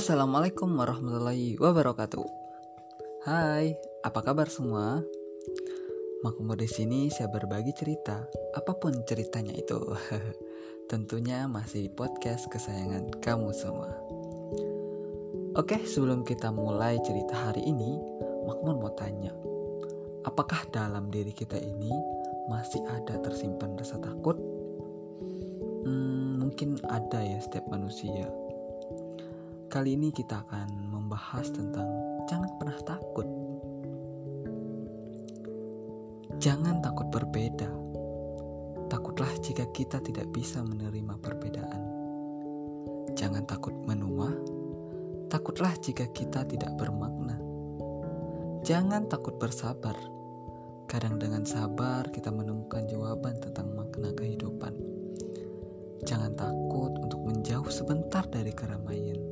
Assalamualaikum warahmatullahi wabarakatuh. Hai, apa kabar semua? Makmur di sini saya berbagi cerita, apa pun ceritanya itu. Tentunya masih podcast kesayangan kamu semua. Oke, sebelum kita mulai cerita hari ini, Makmur mau tanya, apakah dalam diri kita ini masih ada tersimpan rasa takut? Hmm, mungkin ada ya setiap manusia Kali ini kita akan membahas tentang jangan pernah takut. Jangan takut berbeda. Takutlah jika kita tidak bisa menerima perbedaan. Jangan takut menua. Takutlah jika kita tidak bermakna. Jangan takut bersabar. Kadang dengan sabar kita menemukan jawaban tentang makna kehidupan. Jangan takut untuk menjauh sebentar dari keramaian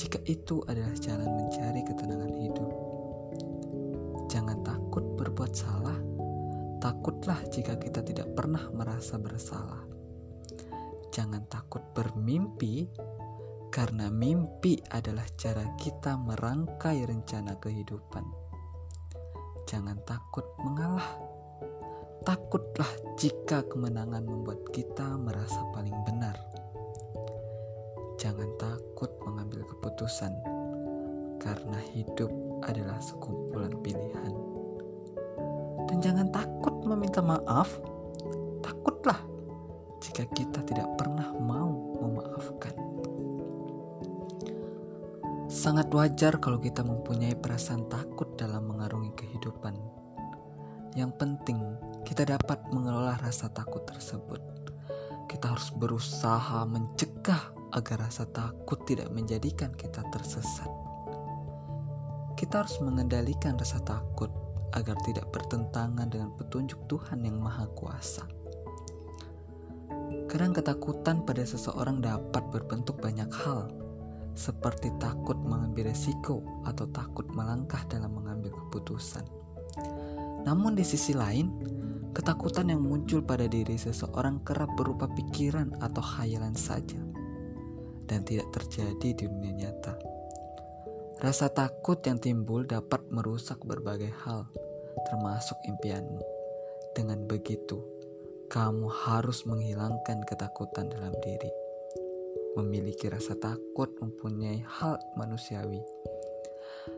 jika itu adalah jalan mencari ketenangan hidup. Jangan takut berbuat salah, takutlah jika kita tidak pernah merasa bersalah. Jangan takut bermimpi, karena mimpi adalah cara kita merangkai rencana kehidupan. Jangan takut mengalah, takutlah jika kemenangan membuat kita merasa paling benar. Jangan takut mengambil keputusan, karena hidup adalah sekumpulan pilihan. Dan jangan takut meminta maaf, takutlah jika kita tidak pernah mau memaafkan. Sangat wajar kalau kita mempunyai perasaan takut dalam mengarungi kehidupan. Yang penting, kita dapat mengelola rasa takut tersebut. Kita harus berusaha mencegah agar rasa takut tidak menjadikan kita tersesat. Kita harus mengendalikan rasa takut agar tidak bertentangan dengan petunjuk Tuhan yang Maha Kuasa. Kadang ketakutan pada seseorang dapat berbentuk banyak hal, seperti takut mengambil resiko atau takut melangkah dalam mengambil keputusan. Namun di sisi lain, ketakutan yang muncul pada diri seseorang kerap berupa pikiran atau khayalan saja dan tidak terjadi di dunia nyata. Rasa takut yang timbul dapat merusak berbagai hal, termasuk impianmu. Dengan begitu, kamu harus menghilangkan ketakutan dalam diri. Memiliki rasa takut mempunyai hal manusiawi,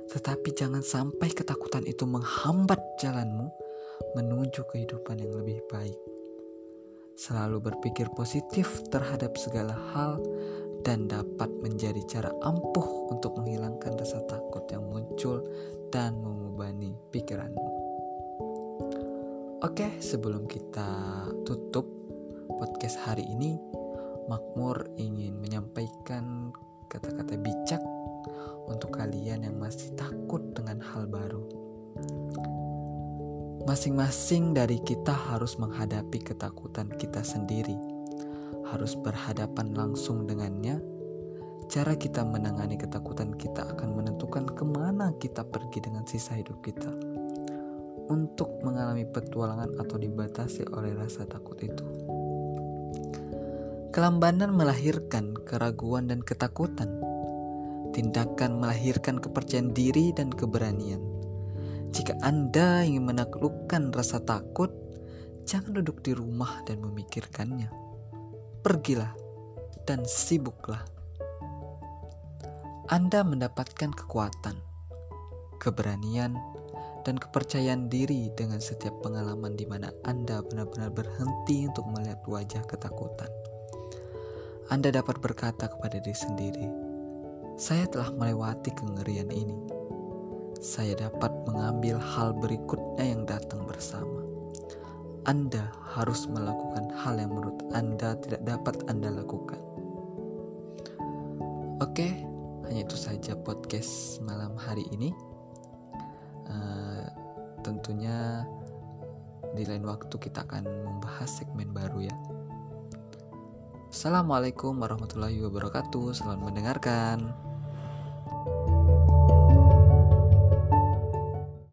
tetapi jangan sampai ketakutan itu menghambat jalanmu menuju kehidupan yang lebih baik. Selalu berpikir positif terhadap segala hal dan dapat menjadi cara ampuh untuk menghilangkan rasa takut yang muncul dan membebani pikiranmu. Oke, sebelum kita tutup podcast hari ini, Makmur ingin menyampaikan kata-kata bijak untuk kalian yang masih takut dengan hal baru. Masing-masing dari kita harus menghadapi ketakutan kita sendiri harus berhadapan langsung dengannya, cara kita menangani ketakutan kita akan menentukan ke mana kita pergi dengan sisa hidup kita. Untuk mengalami petualangan atau dibatasi oleh rasa takut itu. Kelambanan melahirkan keraguan dan ketakutan. Tindakan melahirkan kepercayaan diri dan keberanian. Jika Anda ingin menaklukkan rasa takut, jangan duduk di rumah dan memikirkannya pergilah dan sibuklah. Anda mendapatkan kekuatan, keberanian, dan kepercayaan diri dengan setiap pengalaman di mana Anda benar-benar berhenti untuk melihat wajah ketakutan. Anda dapat berkata kepada diri sendiri, "Saya telah melewati kengerian ini. Saya dapat mengambil hal berikutnya yang datang bersama." Anda harus melakukan hal yang menurut Anda tidak dapat Anda lakukan. Oke, hanya itu saja podcast malam hari ini. Uh, tentunya di lain waktu kita akan membahas segmen baru ya. Assalamualaikum warahmatullahi wabarakatuh. Selamat mendengarkan.